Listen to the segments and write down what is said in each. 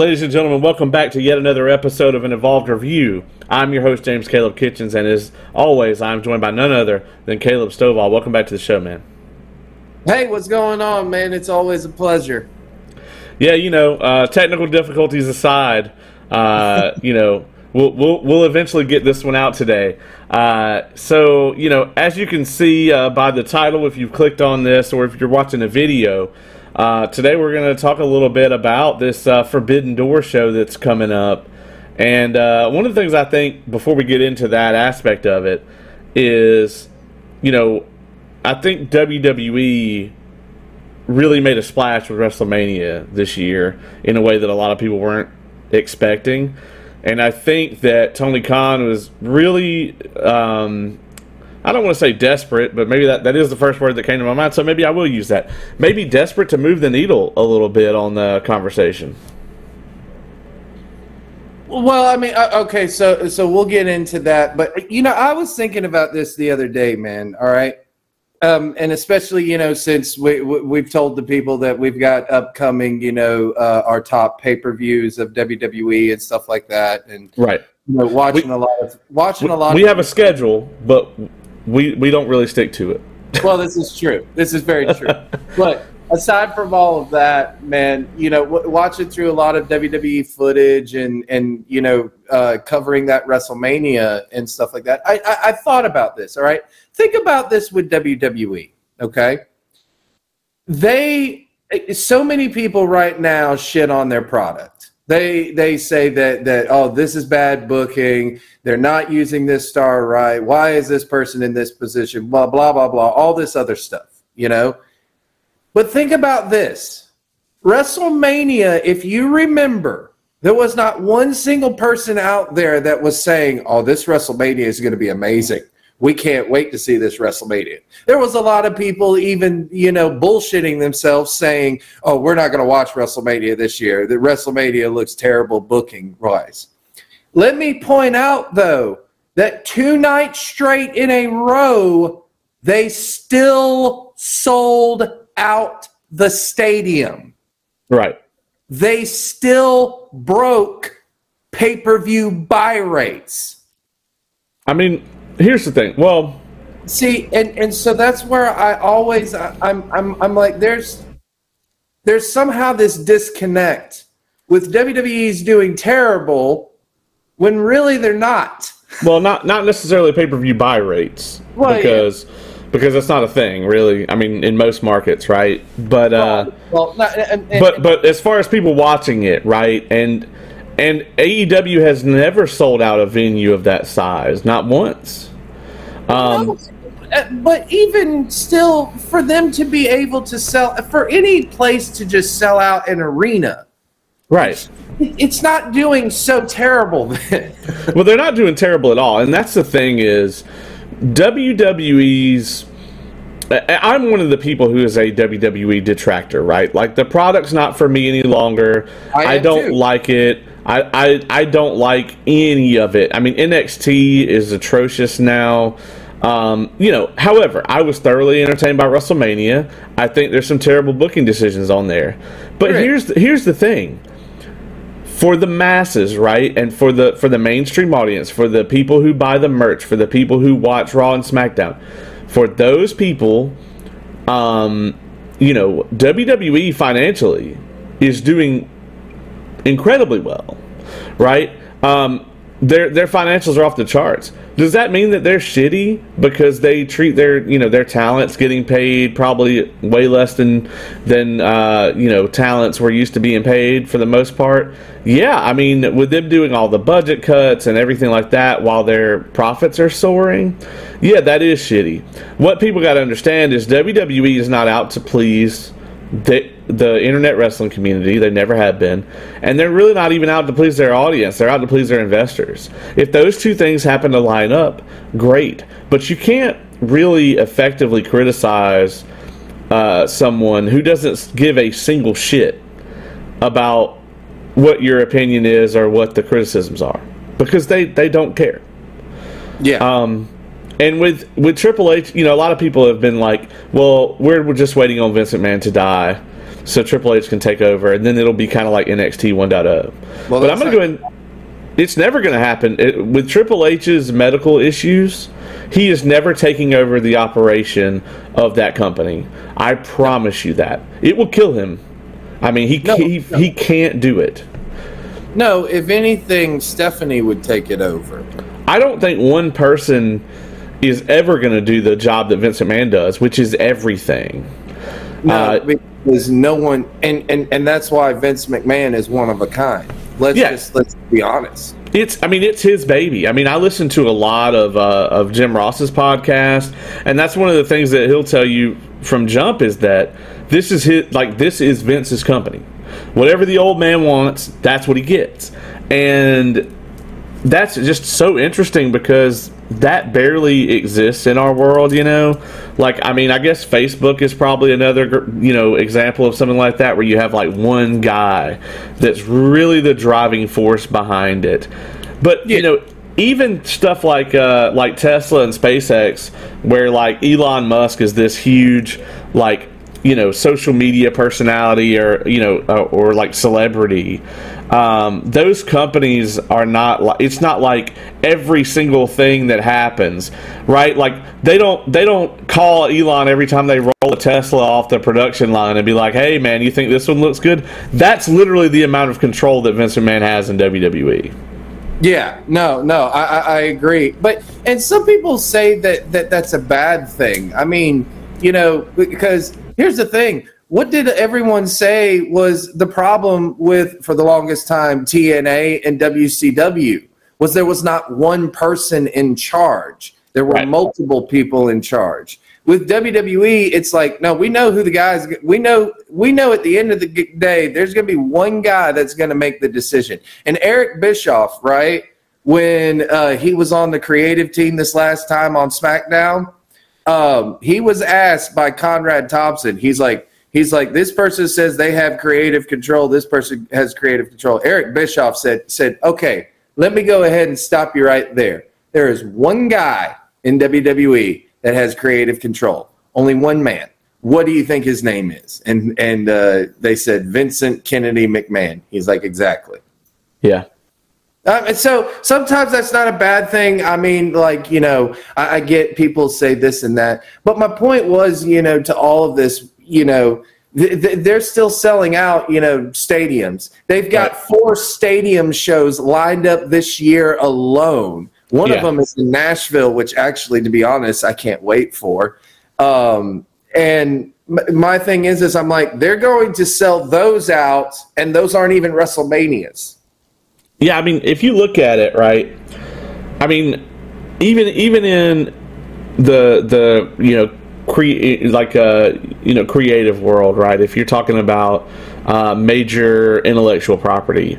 Ladies and gentlemen, welcome back to yet another episode of an Evolved Review. I'm your host, James Caleb Kitchens, and as always, I'm joined by none other than Caleb Stovall. Welcome back to the show, man. Hey, what's going on, man? It's always a pleasure. Yeah, you know, uh, technical difficulties aside, uh, you know, we'll, we'll, we'll eventually get this one out today. Uh, so, you know, as you can see uh, by the title, if you've clicked on this or if you're watching a video, uh, today we're going to talk a little bit about this uh, Forbidden Door show that's coming up. And uh, one of the things I think before we get into that aspect of it is, you know, I think WWE really made a splash with WrestleMania this year in a way that a lot of people weren't expecting. And I think that Tony Khan was really um, I don't want to say desperate, but maybe that, that is the first word that came to my mind. So maybe I will use that. Maybe desperate to move the needle a little bit on the conversation. Well, I mean, uh, okay, so so we'll get into that, but you know, I was thinking about this the other day, man. All right, um, and especially you know since we, we have told the people that we've got upcoming, you know, uh, our top pay per views of WWE and stuff like that, and right, you know, watching we, a lot of watching we, a lot. We have a schedule, but we we don't really stick to it. well, this is true. This is very true. but aside from all of that, man, you know, w- watching through a lot of WWE footage and and you know, uh, covering that WrestleMania and stuff like that, I, I I thought about this. All right, think about this with WWE. Okay, they so many people right now shit on their product they they say that that oh this is bad booking. They're not using this star right. Why is this person in this position? Blah blah blah blah. All this other stuff you know? But think about this. Wrestlemania if you remember there was not one single person out there that was saying oh this wrestlemania is going to be amazing we can't wait to see this WrestleMania. There was a lot of people even, you know, bullshitting themselves saying, oh, we're not going to watch WrestleMania this year. The WrestleMania looks terrible booking wise. Let me point out, though, that two nights straight in a row, they still sold out the stadium. Right. They still broke pay per view buy rates. I mean, here's the thing. Well, see, and and so that's where I always I, I'm I'm I'm like there's there's somehow this disconnect with WWE's doing terrible when really they're not. Well, not not necessarily pay per view buy rates well, because. Yeah. Because that's not a thing, really. I mean, in most markets, right? But uh, well, not, and, and, but but as far as people watching it, right, and and AEW has never sold out a venue of that size, not once. Um, uh, but even still, for them to be able to sell, for any place to just sell out an arena, right? It's not doing so terrible. Then. well, they're not doing terrible at all, and that's the thing is WWE's. I'm one of the people who is a WWE detractor, right? Like the product's not for me any longer. I, I don't too. like it. I, I I don't like any of it. I mean, NXT is atrocious now. Um, you know, however, I was thoroughly entertained by WrestleMania. I think there's some terrible booking decisions on there, but right. here's the, here's the thing: for the masses, right, and for the for the mainstream audience, for the people who buy the merch, for the people who watch Raw and SmackDown, for those people, um, you know, WWE financially is doing incredibly well, right? Um, their their financials are off the charts. Does that mean that they're shitty because they treat their you know their talents getting paid probably way less than than uh, you know talents were used to being paid for the most part? Yeah, I mean with them doing all the budget cuts and everything like that while their profits are soaring, yeah, that is shitty. What people got to understand is WWE is not out to please the the internet wrestling community. They never have been, and they're really not even out to please their audience. They're out to please their investors. If those two things happen to line up, great. But you can't really effectively criticize uh, someone who doesn't give a single shit about what your opinion is or what the criticisms are because they they don't care. Yeah. Um, and with with Triple H, you know, a lot of people have been like, "Well, we're, we're just waiting on Vince McMahon to die." So Triple H can take over, and then it'll be kind of like NXT 1.0. Well, but I'm going to go in. It's never going to happen it, with Triple H's medical issues. He is never taking over the operation of that company. I promise you that it will kill him. I mean, he no, he, no. he can't do it. No, if anything, Stephanie would take it over. I don't think one person is ever going to do the job that Vince McMahon does, which is everything. No, uh, because no one, and, and and that's why Vince McMahon is one of a kind. Let's yeah. just let's be honest. It's, I mean, it's his baby. I mean, I listen to a lot of uh, of Jim Ross's podcast, and that's one of the things that he'll tell you from jump is that this is his, like this is Vince's company. Whatever the old man wants, that's what he gets, and that's just so interesting because that barely exists in our world, you know. Like, I mean, I guess Facebook is probably another, you know, example of something like that where you have like one guy that's really the driving force behind it. But you know, even stuff like uh, like Tesla and SpaceX, where like Elon Musk is this huge, like you know, social media personality or you know, or, or like celebrity um, those companies are not like it's not like every single thing that happens right like they don't they don't call elon every time they roll a tesla off the production line and be like hey man you think this one looks good that's literally the amount of control that vince mcmahon has in wwe yeah, no, no, I, I agree. But and some people say that, that that's a bad thing. I mean, you know, because here's the thing: what did everyone say was the problem with for the longest time TNA and WCW was there was not one person in charge. There were right. multiple people in charge. With WWE, it's like no, we know who the guys. We know we know at the end of the day, there's going to be one guy that's going to make the decision. And Eric Bischoff, right when uh, he was on the creative team this last time on SmackDown, um, he was asked by Conrad Thompson. He's like, He's like, this person says they have creative control. This person has creative control. Eric Bischoff said, said, okay, let me go ahead and stop you right there. There is one guy in WWE that has creative control. Only one man. What do you think his name is? And and uh, they said Vincent Kennedy McMahon. He's like, exactly. Yeah. Um, and so sometimes that's not a bad thing. I mean, like, you know, I, I, get people say this and that. But my point was, you know, to all of this, you know, th- they're still selling out, you know, stadiums. They've got right. four stadium shows lined up this year alone. One yeah. of them is in Nashville, which actually, to be honest, I can't wait for. Um, and my thing is, is I'm like, they're going to sell those out, and those aren't even WrestleManias. Yeah, I mean, if you look at it, right? I mean, even even in the the you know cre- like a you know creative world, right? If you're talking about uh, major intellectual property,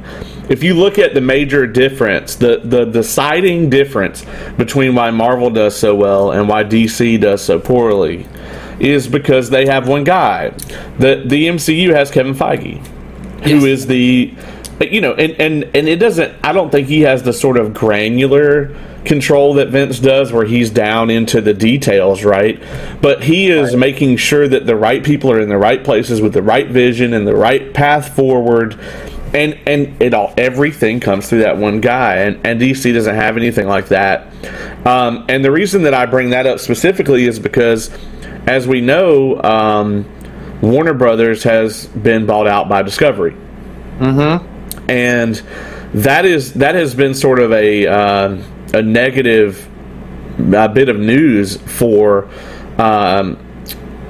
if you look at the major difference, the the deciding difference between why Marvel does so well and why DC does so poorly, is because they have one guy. the The MCU has Kevin Feige, yes. who is the you know, and and and it doesn't. I don't think he has the sort of granular control that Vince does where he's down into the details, right? But he is right. making sure that the right people are in the right places with the right vision and the right path forward. And and it all everything comes through that one guy, and, and DC doesn't have anything like that. Um, and the reason that I bring that up specifically is because, as we know, um, Warner Brothers has been bought out by Discovery, mm-hmm. and that is that has been sort of a uh, a negative a bit of news for um,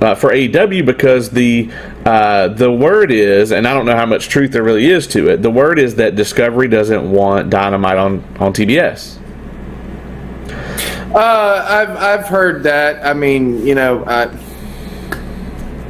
uh, for AEW because the uh, the word is, and I don't know how much truth there really is to it. The word is that Discovery doesn't want Dynamite on on TBS. Uh, I've I've heard that. I mean, you know, I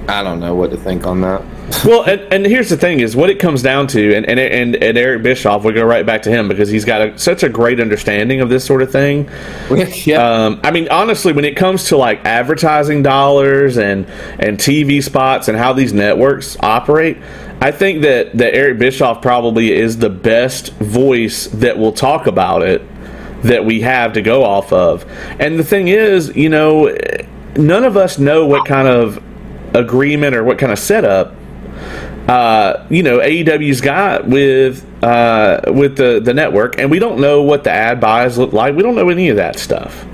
I don't know what to think on that well, and, and, here's the thing: is what it comes down to, and and and, and Eric Bischoff, we go right back to him because he's got a, such a great understanding of this sort of thing. yeah. Um, I mean, honestly, when it comes to like advertising dollars and and TV spots and how these networks operate, I think that that Eric Bischoff probably is the best voice that will talk about it that we have to go off of. And the thing is, you know, none of us know what kind of agreement or what kind of setup uh, you know AEW's got with uh, with the the network, and we don't know what the ad buys look like. We don't know any of that stuff.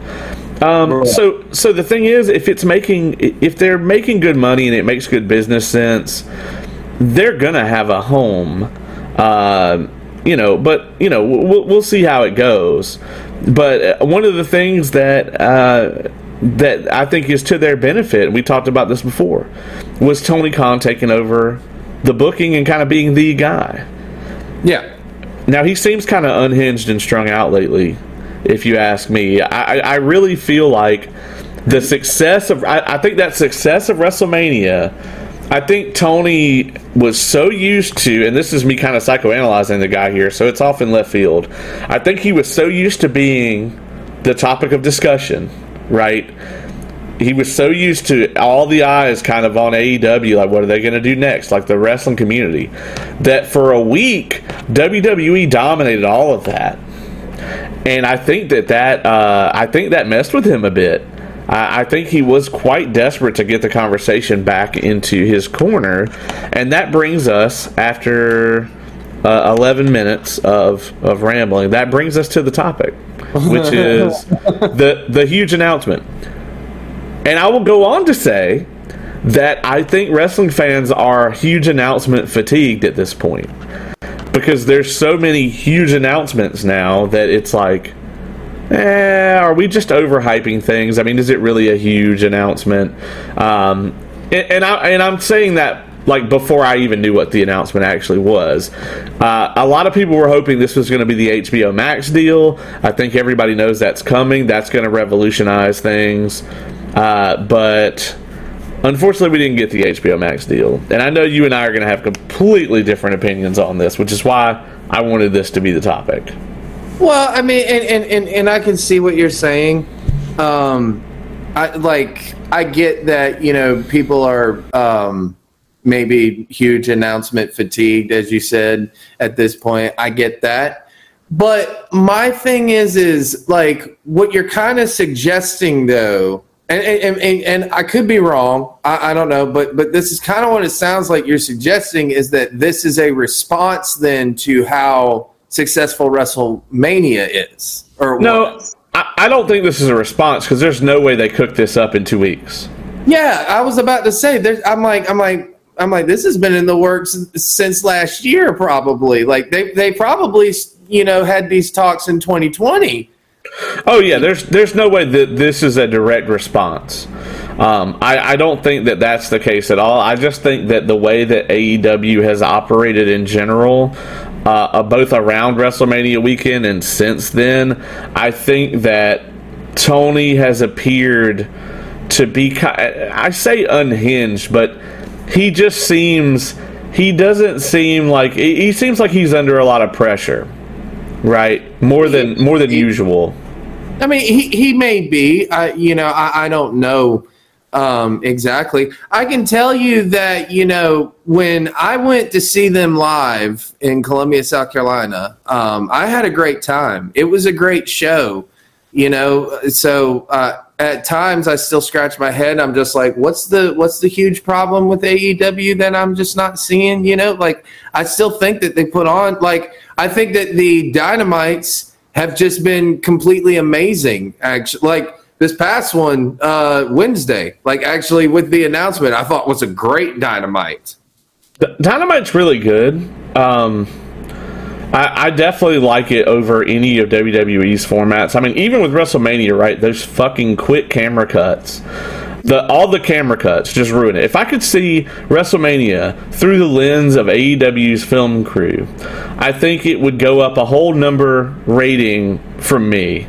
Um, so so the thing is, if it's making if they're making good money and it makes good business sense, they're gonna have a home. Uh, you know, but you know we'll we'll see how it goes. But uh, one of the things that uh, that I think is to their benefit, we talked about this before, was Tony Khan taking over the booking and kind of being the guy. Yeah. Now he seems kind of unhinged and strung out lately, if you ask me. I, I really feel like the success of I, I think that success of WrestleMania. I think Tony was so used to, and this is me kind of psychoanalyzing the guy here, so it's off in left field. I think he was so used to being the topic of discussion, right? He was so used to all the eyes kind of on AEW, like what are they going to do next, like the wrestling community, that for a week WWE dominated all of that, and I think that that uh, I think that messed with him a bit. I, I think he was quite desperate to get the conversation back into his corner, and that brings us after uh, 11 minutes of of rambling. That brings us to the topic, which is the the huge announcement and I will go on to say that I think wrestling fans are huge announcement fatigued at this point because there's so many huge announcements now that it's like, eh, are we just overhyping things? I mean, is it really a huge announcement? Um, and, and I and I'm saying that like before I even knew what the announcement actually was. Uh, a lot of people were hoping this was going to be the HBO Max deal. I think everybody knows that's coming. That's going to revolutionize things. Uh, but unfortunately, we didn't get the HBO Max deal. And I know you and I are going to have completely different opinions on this, which is why I wanted this to be the topic. Well, I mean, and, and, and, and I can see what you're saying. Um, I like, I get that, you know, people are, um, maybe huge announcement fatigued, as you said at this point. I get that. But my thing is, is like what you're kind of suggesting though and and, and, and I could be wrong. I, I don't know, but but this is kind of what it sounds like you're suggesting is that this is a response then to how successful WrestleMania is. Or no, I, I don't think this is a response because there's no way they cooked this up in two weeks. Yeah, I was about to say. There's, I'm like, I'm like, I'm like, this has been in the works since last year, probably. Like they they probably you know had these talks in 2020 Oh yeah, there's there's no way that this is a direct response. Um, I, I don't think that that's the case at all. I just think that the way that AEW has operated in general, uh, uh, both around WrestleMania weekend and since then, I think that Tony has appeared to be. I say unhinged, but he just seems. He doesn't seem like he seems like he's under a lot of pressure, right? More than more than usual. I mean, he, he may be. I, you know, I, I don't know um, exactly. I can tell you that, you know, when I went to see them live in Columbia, South Carolina, um, I had a great time. It was a great show, you know. So uh, at times I still scratch my head. I'm just like, what's the what's the huge problem with AEW that I'm just not seeing? You know, like I still think that they put on like I think that the Dynamites have just been completely amazing. Actually, like this past one, uh, Wednesday, like actually with the announcement, I thought was a great dynamite. Dynamite's really good. Um, I, I, definitely like it over any of WWE's formats. I mean, even with WrestleMania, right? Those fucking quick camera cuts the all the camera cuts just ruin it. If I could see WrestleMania through the lens of AEW's film crew, I think it would go up a whole number rating from me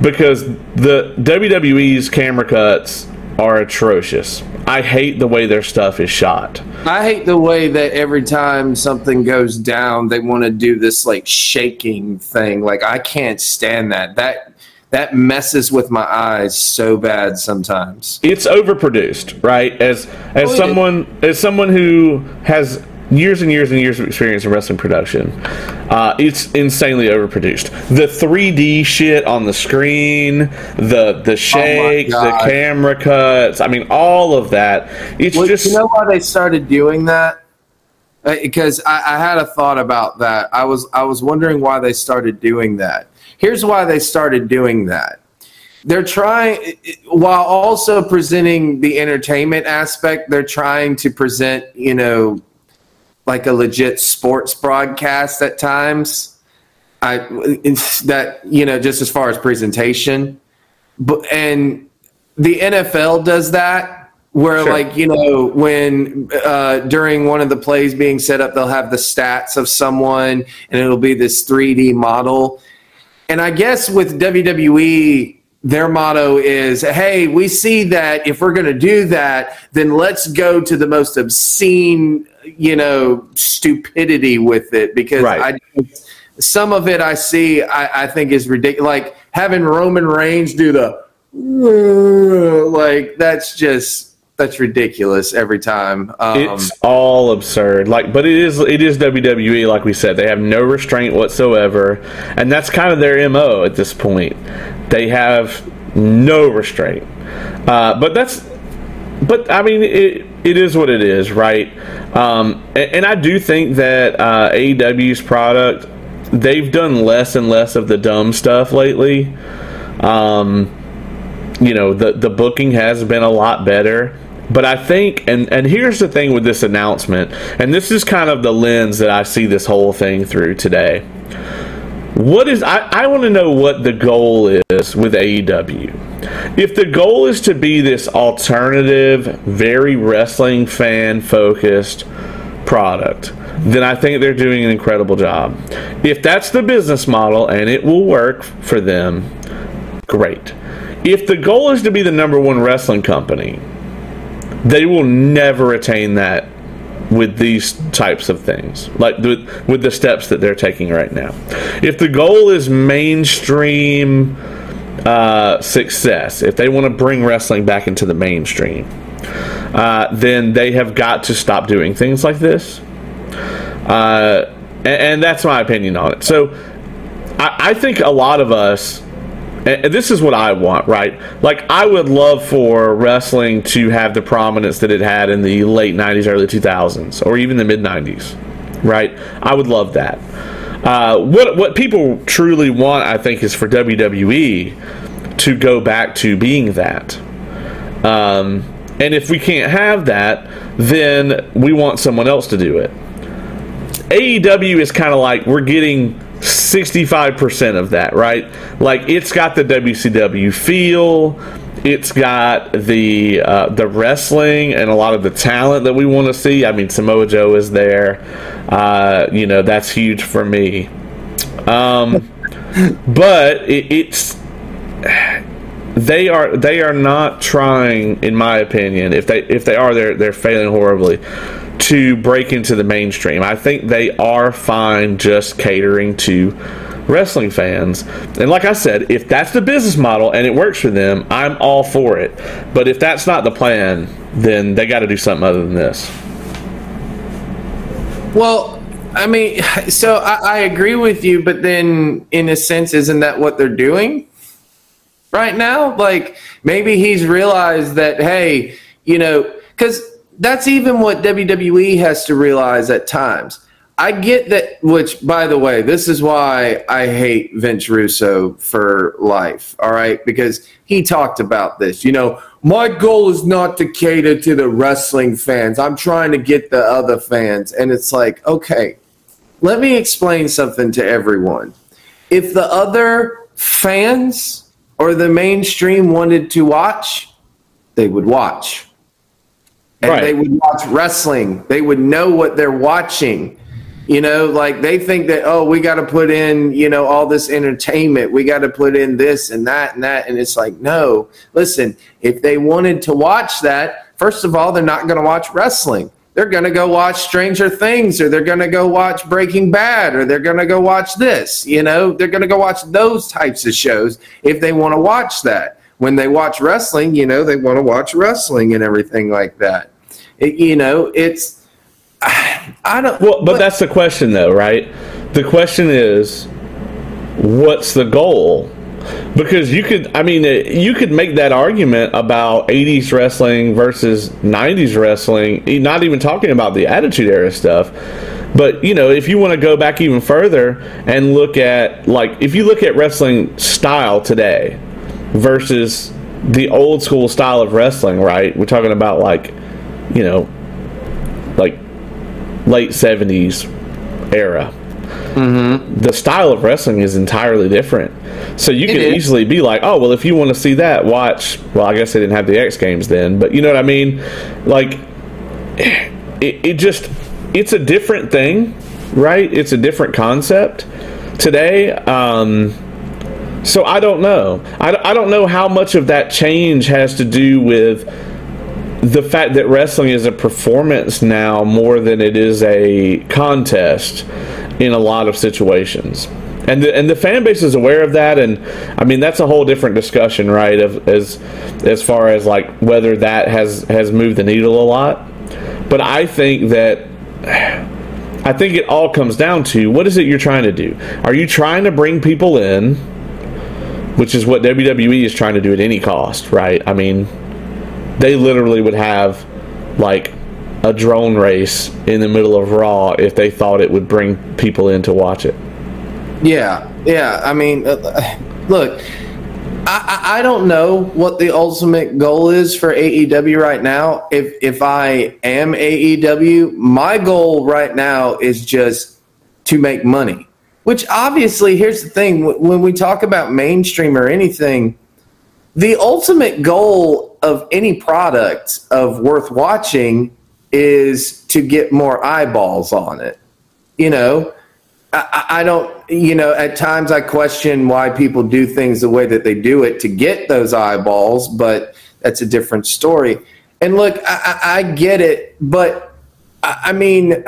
because the WWE's camera cuts are atrocious. I hate the way their stuff is shot. I hate the way that every time something goes down, they want to do this like shaking thing. Like I can't stand that. That that messes with my eyes so bad sometimes. It's overproduced, right? As as oh, someone as someone who has years and years and years of experience in wrestling production, uh, it's insanely overproduced. The 3D shit on the screen, the the shakes, oh the camera cuts. I mean, all of that. It's well, just you know why they started doing that because uh, I, I had a thought about that. I was I was wondering why they started doing that. Here's why they started doing that. They're trying, while also presenting the entertainment aspect, they're trying to present, you know, like a legit sports broadcast at times. I that you know just as far as presentation, but and the NFL does that where sure. like you know when uh, during one of the plays being set up they'll have the stats of someone and it'll be this 3d model and i guess with wwe their motto is hey we see that if we're going to do that then let's go to the most obscene you know stupidity with it because right. I, some of it i see I, I think is ridiculous like having roman reigns do the like that's just that's ridiculous every time. Um, it's all absurd. Like, but it is it is WWE. Like we said, they have no restraint whatsoever, and that's kind of their mo at this point. They have no restraint. Uh, but that's, but I mean, it it is what it is, right? Um, and, and, I do think that uh, AEW's product, they've done less and less of the dumb stuff lately. Um, you know, the the booking has been a lot better. But I think, and and here's the thing with this announcement, and this is kind of the lens that I see this whole thing through today. What is I, I want to know what the goal is with AEW. If the goal is to be this alternative, very wrestling fan focused product, then I think they're doing an incredible job. If that's the business model and it will work for them, great. If the goal is to be the number one wrestling company, they will never attain that with these types of things, like with, the steps that they're taking right now. If the goal is mainstream uh, success, if they want to bring wrestling back into the mainstream, uh, then they have got to stop doing things like this. Uh, and, and, that's my opinion on it. So I, I think a lot of us this is what I want, right? Like, I would love for wrestling to have the prominence that it had in the late 90s, early 2000s, or even the mid 90s, right? I would love that. Uh, what, what people truly want, I think, is for WWE to go back to being that. Um, and if we can't have that, then we want someone else to do it. AEW is kind of like we're getting 65% of that, right? Like it's got the WCW feel, it's got the uh, the wrestling and a lot of the talent that we want to see. I mean, Samoa Joe is there. Uh, you know, that's huge for me. Um, but it, it's they are they are not trying, in my opinion. If they if they are, they're they're failing horribly to break into the mainstream. I think they are fine just catering to wrestling fans. And like I said, if that's the business model and it works for them, I'm all for it. But if that's not the plan, then they got to do something other than this. Well, I mean, so I, I, agree with you, but then in a sense, isn't that what they're doing right now? Like maybe he's realized that, hey, you know, because that's even what WWE has to realize at times. I get that, which, by the way, this is why I hate Vince Russo for life, all right? Because he talked about this. You know, my goal is not to cater to the wrestling fans, I'm trying to get the other fans. And it's like, okay, let me explain something to everyone. If the other fans or the mainstream wanted to watch, they would watch and right. they would watch wrestling. They would know what they're watching. You know, like they think that, oh, we got to put in, you know, all this entertainment. We got to put in this and that and that. And it's like, no, listen, if they wanted to watch that, first of all, they're not going to watch wrestling. They're going to go watch Stranger Things or they're going to go watch Breaking Bad or they're going to go watch this. You know, they're going to go watch those types of shows if they want to watch that. When they watch wrestling, you know, they want to watch wrestling and everything like that. It, you know, it's I don't. Well, but, but that's the question, though, right? The question is, what's the goal? because you could, I mean, you could make that argument about 80s wrestling versus 90s wrestling, not even talking about the Attitude Era stuff. But, you know, if you want to go back even further and look at, like, if you look at wrestling style today versus the old school style of wrestling, right? We're talking about, like, you know, like late 70s era Mm-hmm. The style of wrestling is entirely different. So you can easily be like, oh, well, if you want to see that, watch. Well, I guess they didn't have the X Games then, but you know what I mean? Like, it, it just, it's a different thing, right? It's a different concept today. Um, so I don't know. I, I don't know how much of that change has to do with the fact that wrestling is a performance now more than it is a contest in a lot of situations. And the, and the fan base is aware of that, and I mean that's a whole different discussion, right? Of, as as far as like whether that has has moved the needle a lot. But I think that I think it all comes down to what is it you're trying to do? Are you trying to bring people in, which is what WWE is trying to do at any cost, right? I mean, they literally would have like a drone race in the middle of Raw if they thought it would bring people in to watch it. Yeah, yeah. I mean, uh, look, I, I don't know what the ultimate goal is for AEW right now. If if I am AEW, my goal right now is just to make money. Which obviously, here's the thing: when we talk about mainstream or anything, the ultimate goal of any product of worth watching is to get more eyeballs on it. You know, I, I, don't, you know, at times I question why people do things the way that they do it to get those eyeballs, but that's a different story. And look, I, I get it, but I mean,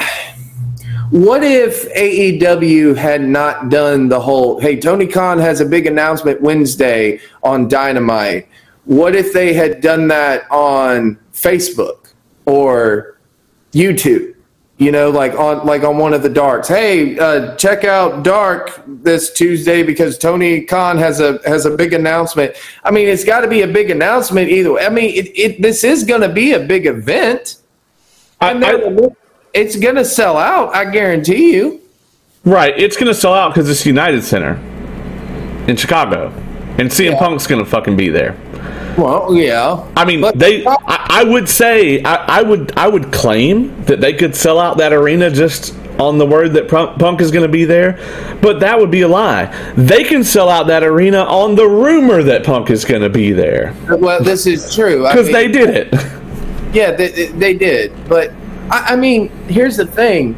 what if AEW had not done the whole, hey, Tony Khan has a big announcement Wednesday on Dynamite? What if they had done that on Facebook or YouTube. You know, like on like on one of the darks. Hey, uh, check out Dark this Tuesday because Tony Khan has a has a big announcement. I mean, it's got to be a big announcement either. Way. I mean, it, it this is going to be a big event, and I, I, it's going to sell out. I guarantee you. Right, it's going to sell out because it's United Center in Chicago, and CM yeah. Punk's going to fucking be there. Well, yeah. I mean, but they. Uh, I, I, would say I, I, would. I would claim that they could sell out that arena just on the word that Punk is going to be there, but that would be a lie. They can sell out that arena on the rumor that Punk is going to be there. Well, this is true because they did it. Yeah, they, they did. But I, I mean, here's the thing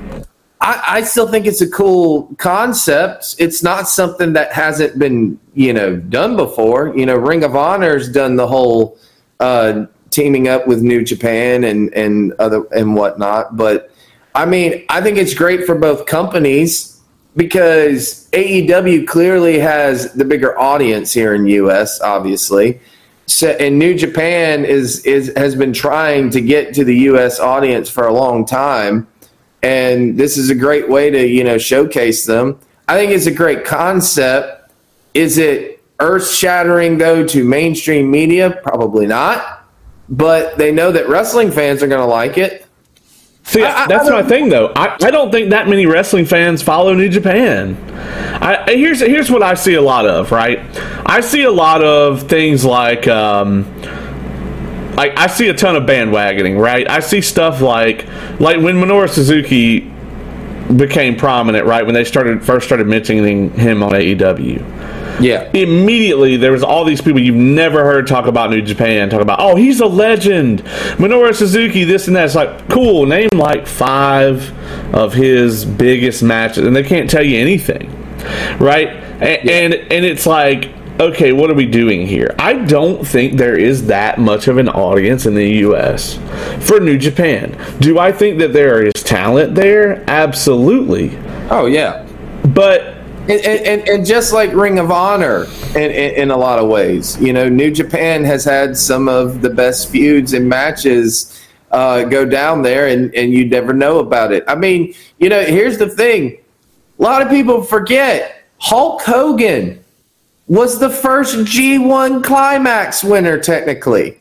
I, I, still think it's a cool concept. It's not something that hasn't been, you know, done before. You know, Ring of Honor's done the whole uh, teaming up with New Japan and and other and whatnot. But I mean, I think it's great for both companies because AEW clearly has the bigger audience here in US, obviously. And New Japan is is has been trying to get to the US audience for a long time and this is a great way to you know showcase them. I think it's a great concept. Is it earth shattering though to mainstream media? Probably not, but they know that wrestling fans are going to like it. See, I, that's I my thing, though. I, I don't think that many wrestling fans follow New Japan. I, here's here's what I see a lot of. Right, I see a lot of things like um, like I see a ton of bandwagoning, right? I see stuff like like when Minoru Suzuki became prominent, right? When they started first started mentioning him on AEW. Yeah. Immediately, there was all these people you've never heard talk about New Japan talk about. Oh, he's a legend, Minoru Suzuki. This and that. It's like cool. Name like five of his biggest matches, and they can't tell you anything, right? And yeah. and, and it's like okay, what are we doing here? I don't think there is that much of an audience in the U.S. for New Japan. Do I think that there is talent there? Absolutely. Oh, yeah. But. And, and, and just like Ring of Honor, in, in, in, a lot of ways, you know, New Japan has had some of the best feuds and matches uh, go down there, and, and you never know about it. I mean, you know, here's the thing a lot of people forget Hulk Hogan was the first G1 Climax winner, technically.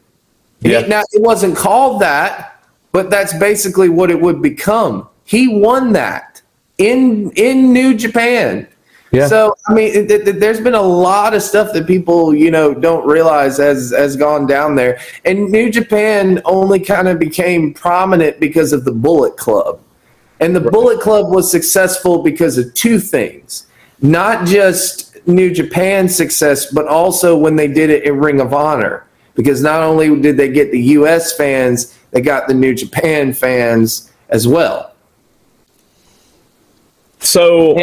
Yeah. Now, it wasn't called that, but that's basically what it would become. He won that in in New Japan. Yeah. So I mean, it, it, there's been a lot of stuff that people you know don't realize has has gone down there, and New Japan only kind of became prominent because of the Bullet Club, and the right. Bullet Club was successful because of two things, not just New Japan success, but also when they did it in Ring of Honor, because not only did they get the U.S. fans, they got the New Japan fans as well. So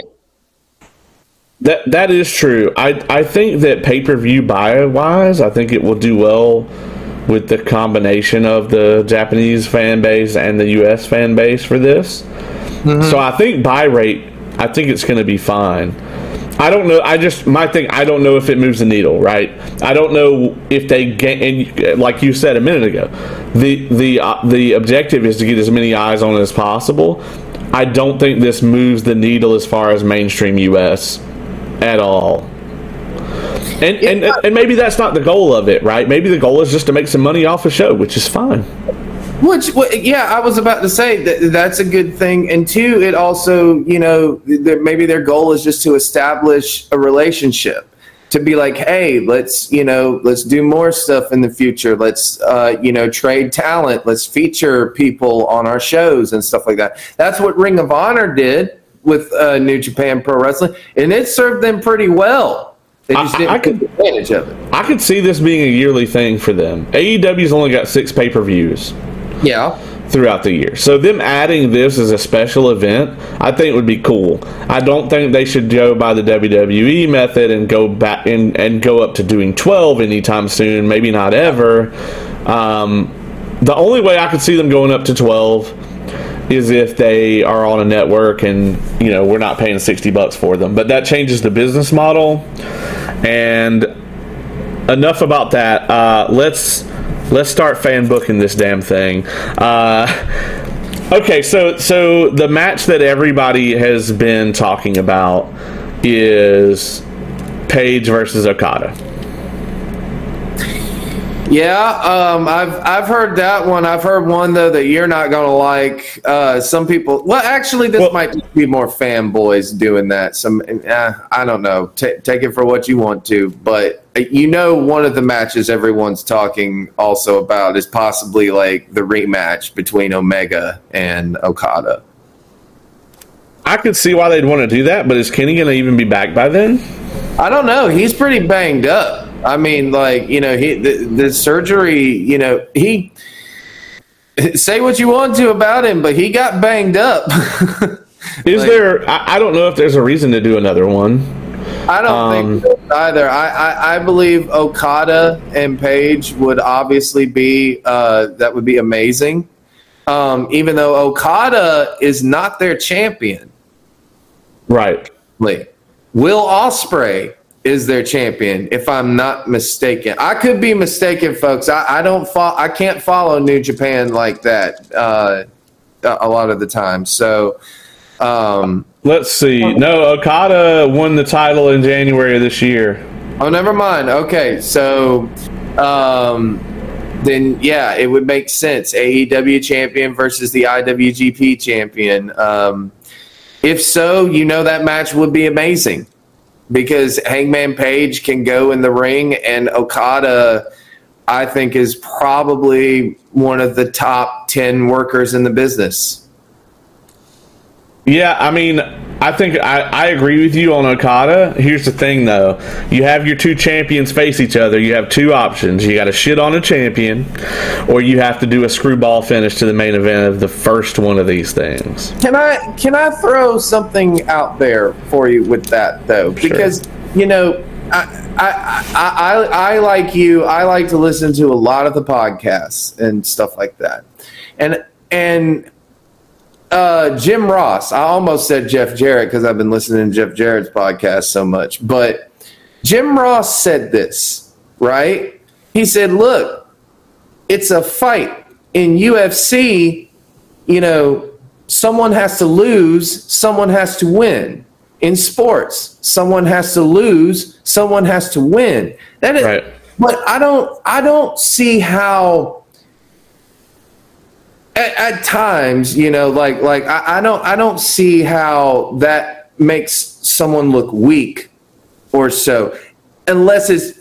that that is true. I I think that pay per view buy wise, I think it will do well with the combination of the Japanese fan base and the U.S. fan base for this. Mm-hmm. So I think buy rate, I think it's going to be fine. I don't know. I just my thing. I don't know if it moves the needle. Right. I don't know if they get. And like you said a minute ago, the the uh, the objective is to get as many eyes on it as possible. I don't think this moves the needle as far as mainstream U.S at all. And, and and maybe that's not the goal of it, right? Maybe the goal is just to make some money off a show, which is fine. Which, yeah, I was about to say that that's a good thing, and two, it also, you know, maybe their goal is just to establish a relationship, to be like, hey, let's, you know, let's do more stuff in the future. Let's, uh, you know, trade talent. Let's feature people on our shows and stuff like that. That's what Ring of Honor did with uh, New Japan Pro Wrestling, and it served them pretty well. They just didn't I, I take could, advantage of it. I could see this being a yearly thing for them. AEW's only got six pay per views. Yeah. Throughout the year. So them adding this as a special event, I think would be cool. I don't think they should go by the WWE method and go back and, and go up to doing 12 anytime soon, maybe not ever. Um, the only way I could see them going up to 12 is if they are on a network and you know we're not paying 60 bucks for them. But that changes the business model. And enough about that. Uh, let's let's start fan booking this damn thing. Uh, okay so so the match that everybody has been talking about is Page versus Okada yeah, um, I've I've heard that one. I've heard one though that you're not gonna like. Uh, some people. Well, actually, this well, might be more fanboys doing that. Some, uh, I don't know. T- take it for what you want to, but uh, you know, one of the matches everyone's talking also about is possibly like the rematch between Omega and Okada. I could see why they'd want to do that, but is Kenny gonna even be back by then? I don't know. He's pretty banged up. I mean, like you know, he the, the surgery. You know, he say what you want to about him, but he got banged up. Is like, there? I, I, don't know if there's a reason to do another one. I don't um, think so either. I, I, I, believe Okada and Page would obviously be uh, that would be amazing. Um, even though Okada is not their champion, right? Will Ospreay is their champion, if I'm not mistaken. I could be mistaken, folks. I, I don't follow. I can't follow New Japan like that uh, a lot of the time. So, um, let's see. No, Okada won the title in January of this year. Oh, never mind. Okay, so um, then yeah, it would make sense. AEW champion versus the IWGP champion. Um, if so, you know that match would be amazing because Hangman Page can go in the ring, and Okada, I think, is probably one of the top 10 workers in the business. Yeah, I mean, I think I, I agree with you on Okada. Here's the thing, though: you have your two champions face each other. You have two options. You got to shit on a champion, or you have to do a screwball finish to the main event of the first one of these things. Can I can I throw something out there for you with that though? Because sure. you know. I, I, I, I, I like you. I like to listen to a lot of the podcasts and stuff like that, and and uh, Jim Ross. I almost said Jeff Jarrett because I've been listening to Jeff Jarrett's podcast so much. But Jim Ross said this, right? He said, look, it's a fight. In UFC, you know, someone has to lose, someone has to win. in sports. Someone has to lose, someone has to win. That is, right. but I don't I don't see how at, at times, you know, like like I, I don't I don't see how that makes someone look weak or so unless it's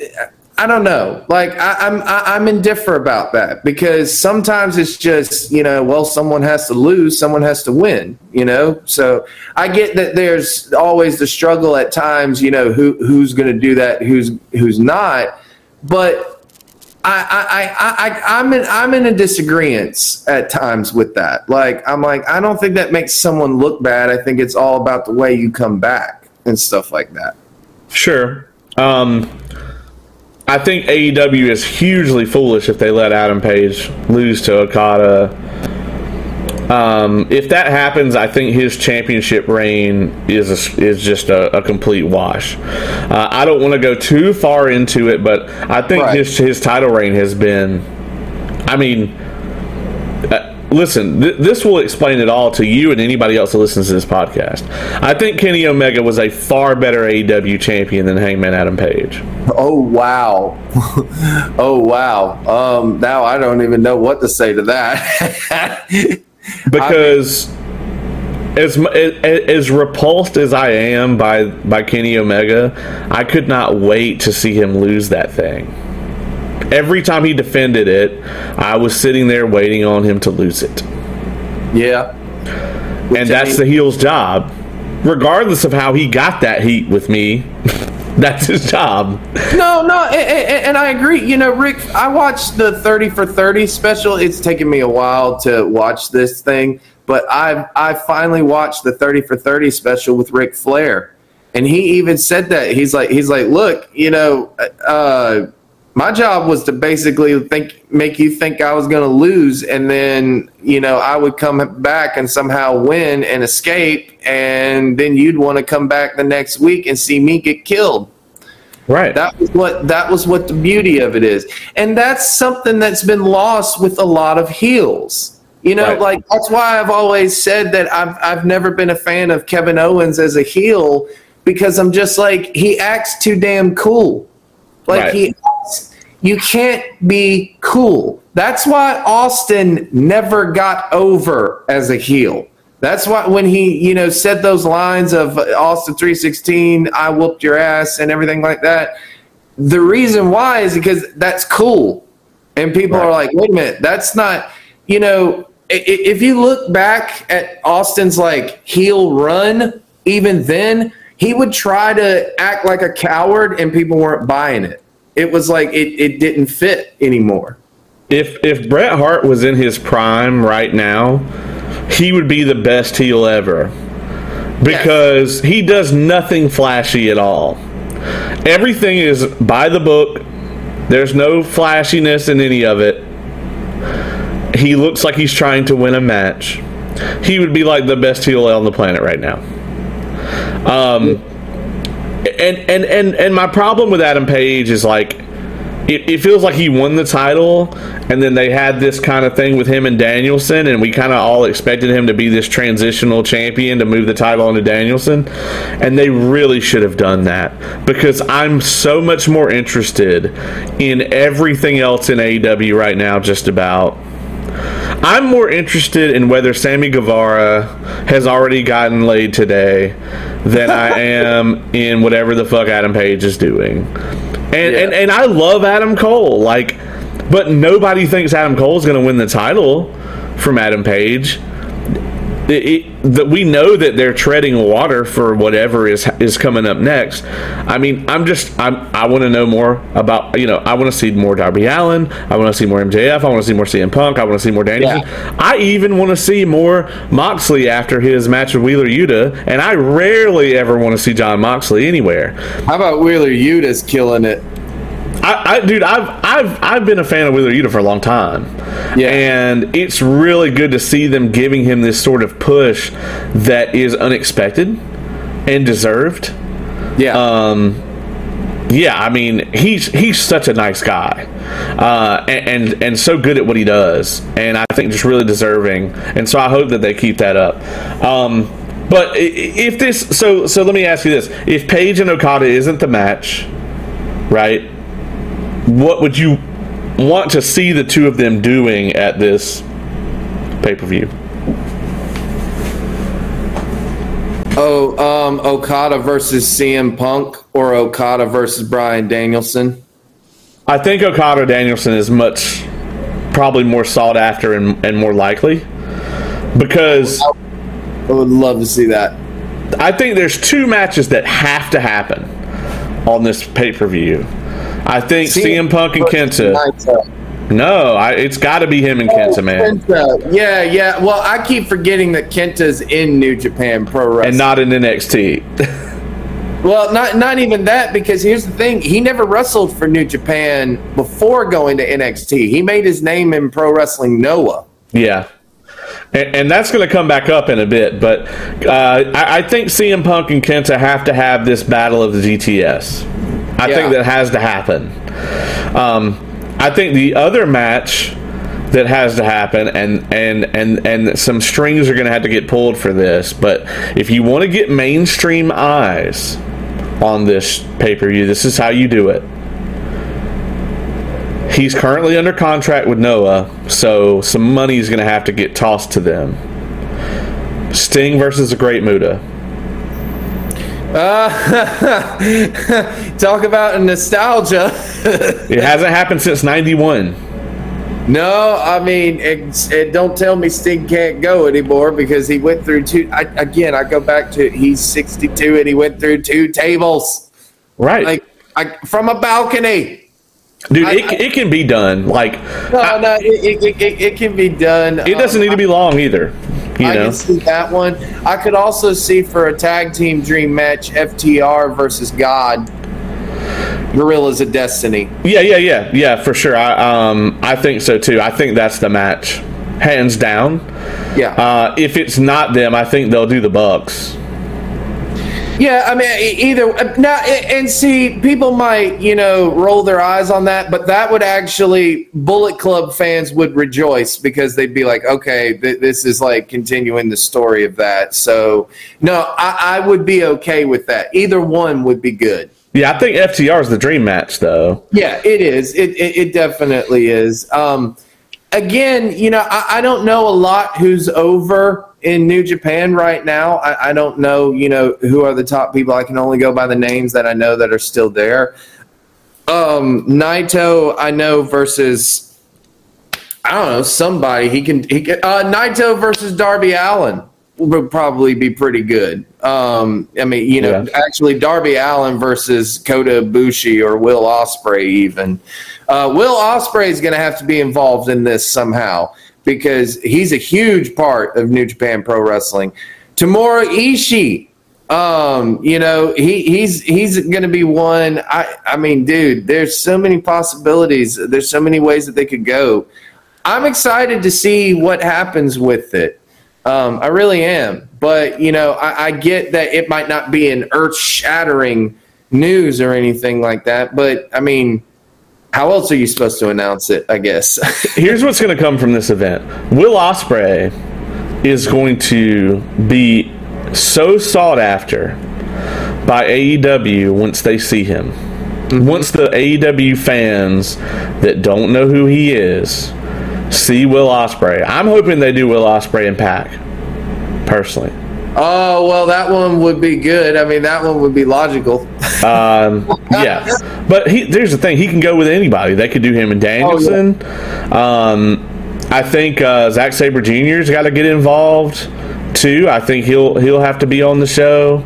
I don't know. Like I, am I'm, I'm indifferent about that because sometimes it's just you know, well, someone has to lose, someone has to win. You know, so I get that there's always the struggle at times. You know, who who's going to do that, who's who's not. But I I I, I I'm in I'm in a disagreement at times with that. Like I'm like I don't think that makes someone look bad. I think it's all about the way you come back and stuff like that. Sure. Um I think AEW is hugely foolish if they let Adam Page lose to Okada. Um, if that happens, I think his championship reign is a, is just a, a, complete wash. Uh, I don't want to go too far into it, but I think right. his his title reign has been. I mean, listen, th- this will explain it all to you and anybody else that listens to this podcast. I think Kenny Omega was a far better AEW champion than Hangman Adam Page. Oh wow, oh wow. Um, now I don't even know what to say to that because. I as, as repulsed as I am by by Kenny Omega, I could not wait to see him lose that thing every time he defended it, I was sitting there waiting on him to lose it. Yeah. Which and that's the heel's job. Regardless of how he got that heat with me, that's his job. No, no, and, and, I agree. You know, Rick, I watched the 30 for 30 special. It's taken me a while to watch this thing, but I've I finally watched the 30 for 30 special with Ric Flair. And he even said that. He's like he's like, "Look, you know, uh my job was to basically think make you think I was going to lose and then you know I would come back and somehow win and escape and then you'd want to come back the next week and see me get killed. Right. That was what that was what the beauty of it is. And that's something that's been lost with a lot of heels. You know right. like that's why I've always said that I've I've never been a fan of Kevin Owens as a heel because I'm just like he acts too damn cool. Like right. he you can't be cool. That's why Austin never got over as a heel. That's why when he, you know, said those lines of Austin 316, I whooped your ass and everything like that. The reason why is because that's cool. And people right. are like, wait a minute, that's not, you know, if you look back at Austin's like heel run, even then, he would try to act like a coward and people weren't buying it it was like it, it didn't fit anymore. If if Bret Hart was in his prime right now, he would be the best heel ever. Because yes. he does nothing flashy at all. Everything is by the book. There's no flashiness in any of it. He looks like he's trying to win a match. He would be like the best heel on the planet right now. Um, and and and and my problem with Adam Page is like it, it, feels like he won the title, and then they had this kind of thing with him and Danielson, and we kind of all expected him to be this transitional champion to move the title onto Danielson, and they really should have done that because I'm so much more interested in everything else in AEW right now, just about. I'm more interested in whether Sammy Guevara has already gotten laid today than I am in whatever the fuck Adam Page is doing. And yeah. and, and I love Adam Cole, like but nobody thinks Adam Cole is going to win the title from Adam Page that we know that they're treading water for whatever is is coming up next. I mean, I'm just I'm, I want to know more about you know I want to see more Darby Allin. I want to see more MJF. I want to see more CM Punk. I want to see more Danielson. Yeah. I even want to see more Moxley after his match with Wheeler Yuta. And I rarely ever want to see Jon Moxley anywhere. How about Wheeler Yuta's killing it? I, I, dude, I've I've I've been a fan of Wheeler Yuta for a long time. Yeah, and it's really good to see them giving him this sort of push that is unexpected and deserved. Yeah. Um. Yeah, I mean he's he's such a nice guy, uh, and, and, and so good at what he does, and I think just really deserving. And so I hope that they keep that up. Um, But if this, so so let me ask you this: If Page and Okada isn't the match, right? What would you want to see the two of them doing at this pay per view? Oh, um, Okada versus CM Punk or Okada versus Bryan Danielson? I think Okada Danielson is much probably more sought after and, and more likely because I would love to see that. I think there's two matches that have to happen on this pay per view. I think CM, CM Punk and Kenta. No, I, it's got to be him and Kenta, oh, man. Kenta. Yeah, yeah. Well, I keep forgetting that Kenta's in New Japan Pro Wrestling and not in NXT. well, not not even that because here's the thing: he never wrestled for New Japan before going to NXT. He made his name in Pro Wrestling Noah. Yeah. And, and that's going to come back up in a bit, but uh, I, I, think CM Punk and Kenta have to have this battle of the GTS. I yeah. think that has to happen. Um, I think the other match that has to happen and and and and some strings are going to have to get pulled for this but if you want to get mainstream eyes on this pay-per-view this is how you do it he's currently under contract with noah so some money is going to have to get tossed to them sting versus the great muta uh, talk about nostalgia. it hasn't happened since '91. No, I mean, it, it, don't tell me Sting can't go anymore because he went through two. I, again, I go back to he's 62 and he went through two tables. Right. Like I, from a balcony. Dude, I, it, it can be done. Like no, I, no, it, it, it, it, can be done. It doesn't um, need to be long either. You I know? can see that one. I could also see for a tag team dream match FTR versus God. Guerrillas of Destiny. Yeah, yeah, yeah, yeah, for sure. I um I think so too. I think that's the match, hands down. Yeah. Uh, if it's not them, I think they'll do the Bucks. Yeah, I mean, either uh, now and see, people might you know roll their eyes on that, but that would actually Bullet Club fans would rejoice because they'd be like, okay, th- this is like continuing the story of that. So no, I, I would be okay with that. Either one would be good. Yeah, I think FTR is the dream match, though. Yeah, it is. It it, it definitely is. Um, again, you know, I, I don't know a lot who's over in New Japan right now. I, I, don't know, you know, who are the top people. I can only go by the names that I know that are still there. Um, Naito, I know versus I don't know somebody. He can he can uh, Naito versus Darby Allin would probably be pretty good. Um, I mean, you know, yeah. actually Darby Allin versus Kota Ibushi or Will Ospreay even. Uh, Will Ospreay is going to have to be involved in this somehow because he's a huge part of New Japan Pro Wrestling. Tamura Ishii, um, you know, he he's he's going to be one. I I mean, dude, there's so many possibilities. There's so many ways that they could go. I'm excited to see what happens with it. Um, I really am, but you know, I, I get that it might not be an earth-shattering news or anything like that. But I mean, how else are you supposed to announce it? I guess. Here's what's going to come from this event: Will Ospreay is going to be so sought after by AEW once they see him. Mm-hmm. Once the AEW fans that don't know who he is see Will Ospreay, I'm hoping they do Will Ospreay and PAC. Personally. Oh well, that one would be good. I mean, that one would be logical. um, yeah, but he, there's the thing: he can go with anybody. They could do him and Danielson. Oh, yeah. um, I think uh, Zack Sabre Jr.'s got to get involved too. I think he'll he'll have to be on the show.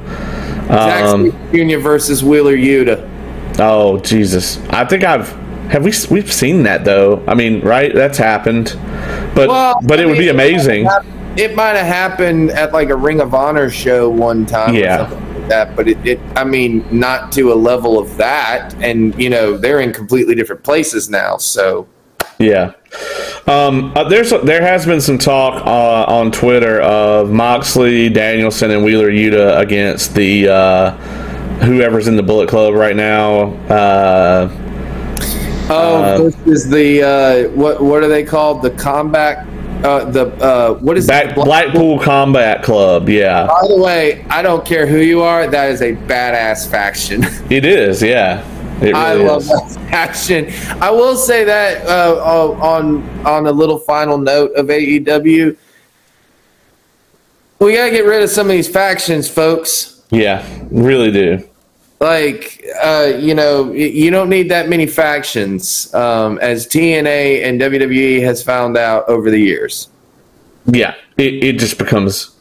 Um, Zack Jr. versus Wheeler Yuta. Oh Jesus! I think I've have we we've seen that though. I mean, right? That's happened, but well, but I it mean, would be amazing it might have happened at like a Ring of Honor show one time. Yeah. Like that, but it, it, I mean, not to a level of that. And, you know, they're in completely different places now. So, yeah. Um, uh, there's there has been some talk uh, on Twitter of Moxley, Danielson, and Wheeler Yuta against the uh, whoever's in the Bullet Club right now. Uh, oh, uh, this is the uh, what what are they called? The combat uh, the uh, what is Back, Blackpool Combat Club? Yeah. By the way, I don't care who you are. That is a badass faction. It is, yeah. Really I love is. that faction. I will say that uh, uh, on on a little final note of AEW, we gotta get rid of some of these factions, folks. Yeah, really do like uh, you know you don't need that many factions um, as tna and wwe has found out over the years. Yeah it, it just becomes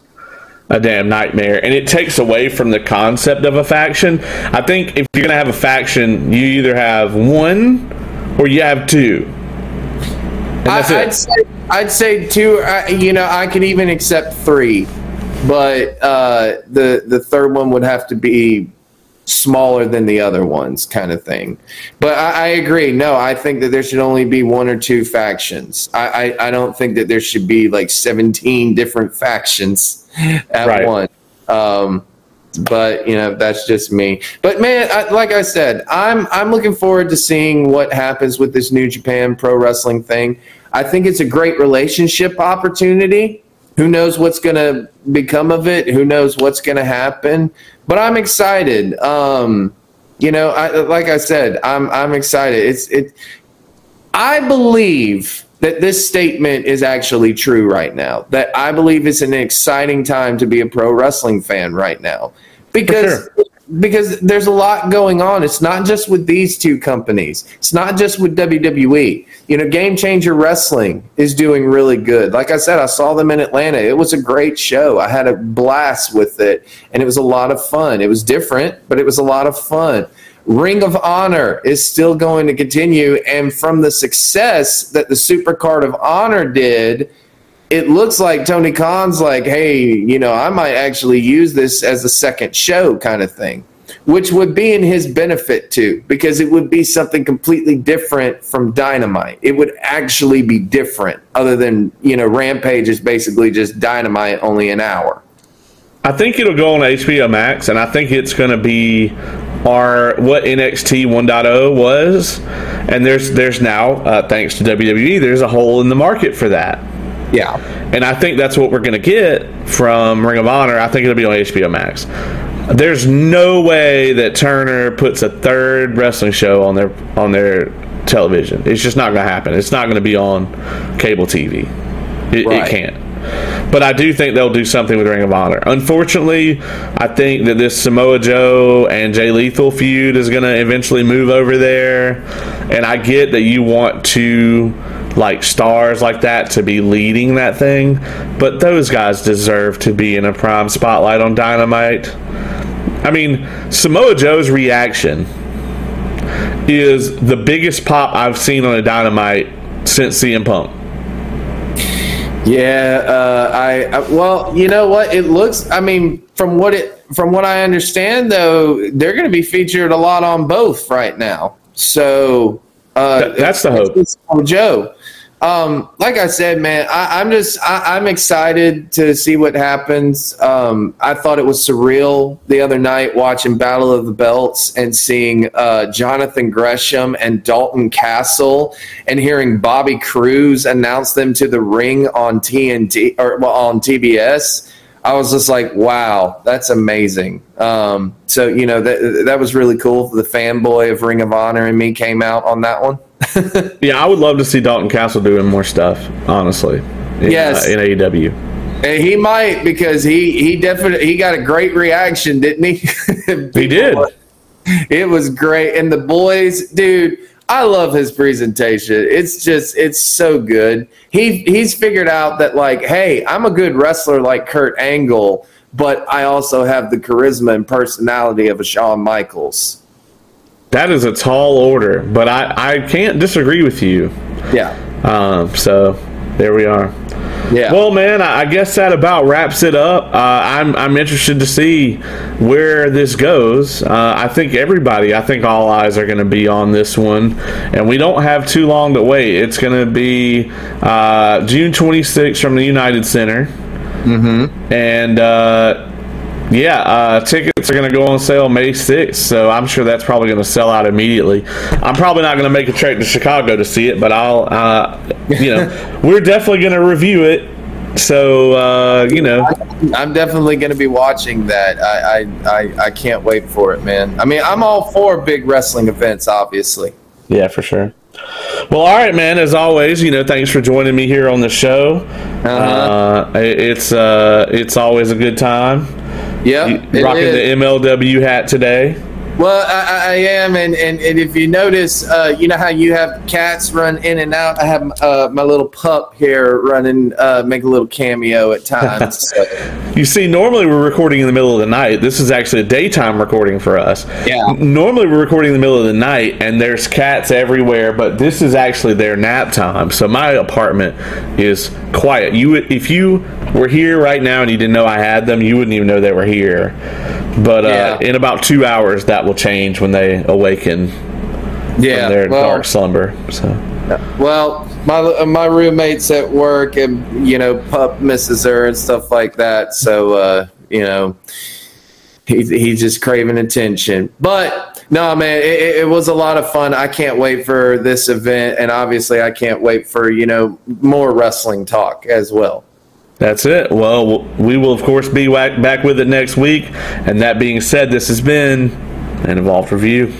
a damn nightmare. And it takes away from the concept of a faction. I think if you're gonna have a faction you either have one or you have two. I, would say, I'd say two uh, you know i could even accept three. But uh, the the third one would have to be smaller than the other ones kind of thing. But I, I, agree. No i think that there should only be one or two factions. I, I, I don't think that there should be like 17 different factions at right. one. Um, but you know that's just me. But man I, like i said i'm i'm looking forward to seeing what happens with this new japan pro wrestling thing. I think it's a great relationship opportunity who knows what's going to become of it who knows what's going to happen but I'm excited. Um, you know, I, like I said, I'm I'm excited. It's it. I believe that this statement is actually true right now. That I believe it's an exciting time to be a pro wrestling fan right now because sure because there's a lot going on. It's not just with these two companies. It's not just with WWE. You know, Game Changer Wrestling is doing really good. Like I said, I saw them in Atlanta. It was a great show. I had a blast with it, and it was a lot of fun. It was different, but it was a lot of fun. Ring of Honor is still going to continue, and from the success that the Super Card of Honor did it looks like Tony Khan's like, hey, you know, I might actually use this as a second show kind of thing, which would be in his benefit too, because it would be something completely different from Dynamite. It would actually be different, other than, you know, Rampage is basically just Dynamite only an hour. I think it'll go on HBO Max, and I think it's going to be our what NXT 1.0 was, and there's there's now uh, thanks to WWE, there's a hole in the market for that. Yeah. And I think that's what we're going to get from Ring of Honor. I think it'll be on HBO Max. There's no way that Turner puts a third wrestling show on their on their television. It's just not going to happen. It's not going to be on cable TV. It, right. it can't. But I do think they'll do something with Ring of Honor. Unfortunately, I think that this Samoa Joe and Jay Lethal feud is going to eventually move over there. And I get that you want to like stars like that to be leading that thing, but those guys deserve to be in a prime spotlight on Dynamite. I mean, Samoa Joe's reaction is the biggest pop I've seen on a Dynamite since CM Punk. Yeah, uh, I, I well, you know what? It looks. I mean, from what it from what I understand, though, they're going to be featured a lot on both right now. So uh, that's the hope. Joe. Um, like I said, man, I, am just I, am excited to see what happens. Um, I thought it was surreal the other night watching Battle of the Belts and seeing uh, Jonathan Gresham and Dalton Castle and hearing Bobby Cruise announce them to the ring on TNT or well, on TBS. I was just like, wow, that's amazing. Um, so you know that that was really cool. The fanboy of Ring of Honor and me came out on that one. yeah, I would love to see Dalton Castle doing more stuff. Honestly, in, yes, uh, in AEW. And he might because he he definitely he got a great reaction, didn't he? he did. It was great, and the boys, dude. I love his presentation. It's just it's so good. He he's figured out that like, hey, I'm a good wrestler like Kurt Angle, but I also have the charisma and personality of a Shawn Michaels. That is a tall order, but I, I can't disagree with you. Yeah. Um, so there we are. Yeah. Well, man, I guess that about wraps it up. Uh, I'm I'm interested to see where this goes. Uh, I think everybody, I think all eyes are going to be on this one, and we don't have too long to wait. It's going to be uh, June 26th from the United Center, mm-hmm. and uh, Yeah, uh, tickets are going to go on sale May 6th, so I'm sure that's probably going to sell out immediately. I'm probably not going to make a trip to Chicago to see it, but I'll, uh, you know, we're definitely going to review it. So, uh, you know, I'm definitely going to be watching that. I, I, I, can't wait for it, man. I mean, I'm all for big wrestling events, obviously. Yeah, for sure. Well, all right, man. As always, you know, thanks for joining me here on the show. Uh-huh. Uh, it's uh, it's always a good time. Yeah, rocking the MLW hat today. Well, I, I, am, and, and, and if you notice, uh, you know how you have cats run in and out. I have uh, my little pup here running, uh, make a little cameo at times. So. you see, normally we're recording in the middle of the night. This is actually a daytime recording for us. Yeah. Normally we're recording in the middle of the night, and there's cats everywhere, but this is actually their nap time. So my apartment is quiet. You, if you were here right now and you didn't know I had them, you wouldn't even know they were here. But uh, yeah. in about two hours, that will change when they awaken yeah, from their well, dark slumber. So, well, my my roommates at work, and you know, pup misses her and stuff like that. So, uh, you know, he's he's just craving attention. But no, man, it, it, was a lot of fun. I can't wait for this event, and obviously, I can't wait for you know more wrestling talk as well. That's it. Well, we will, of course, be back with it next week. And that being said, this has been an Evolved Review.